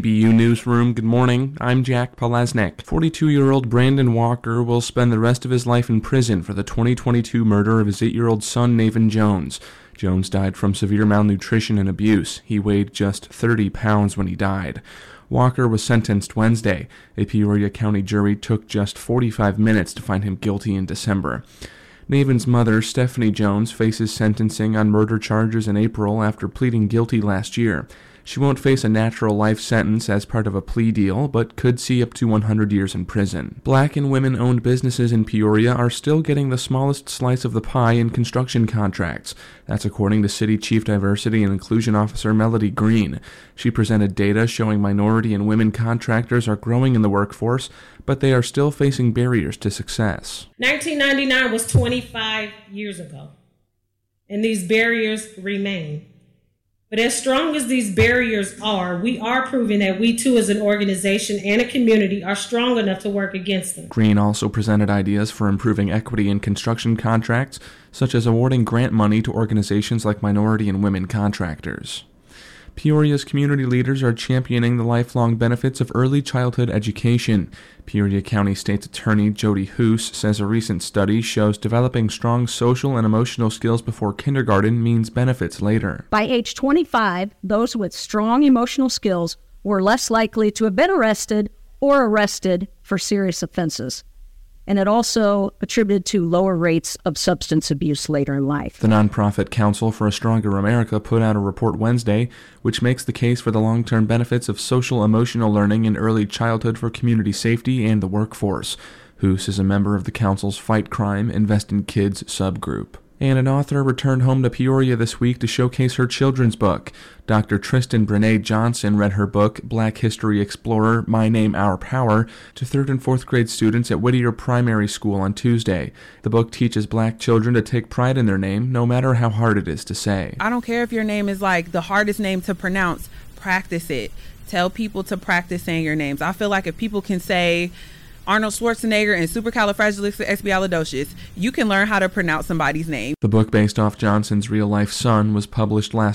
WCBU Newsroom, good morning. I'm Jack Palaznek. 42 year old Brandon Walker will spend the rest of his life in prison for the 2022 murder of his 8 year old son, Navin Jones. Jones died from severe malnutrition and abuse. He weighed just 30 pounds when he died. Walker was sentenced Wednesday. A Peoria County jury took just 45 minutes to find him guilty in December. Navin's mother, Stephanie Jones, faces sentencing on murder charges in April after pleading guilty last year. She won't face a natural life sentence as part of a plea deal, but could see up to 100 years in prison. Black and women owned businesses in Peoria are still getting the smallest slice of the pie in construction contracts. That's according to City Chief Diversity and Inclusion Officer Melody Green. She presented data showing minority and women contractors are growing in the workforce, but they are still facing barriers to success. 1999 was 25 years ago, and these barriers remain. But as strong as these barriers are, we are proving that we too, as an organization and a community, are strong enough to work against them. Green also presented ideas for improving equity in construction contracts, such as awarding grant money to organizations like minority and women contractors. Peoria's community leaders are championing the lifelong benefits of early childhood education. Peoria County State's Attorney Jodi Hoos says a recent study shows developing strong social and emotional skills before kindergarten means benefits later. By age 25, those with strong emotional skills were less likely to have been arrested or arrested for serious offenses and it also attributed to lower rates of substance abuse later in life. The nonprofit Council for a Stronger America put out a report Wednesday which makes the case for the long term benefits of social emotional learning in early childhood for community safety and the workforce. Hoos is a member of the Council's Fight Crime, Invest in Kids subgroup and an author returned home to Peoria this week to showcase her children's book. Dr. Tristan Brene Johnson read her book, Black History Explorer My Name, Our Power, to third and fourth grade students at Whittier Primary School on Tuesday. The book teaches black children to take pride in their name, no matter how hard it is to say. I don't care if your name is like the hardest name to pronounce, practice it. Tell people to practice saying your names. I feel like if people can say, Arnold Schwarzenegger and supercalifragilisticexpialidocious, you can learn how to pronounce somebody's name. The book based off Johnson's real life son was published last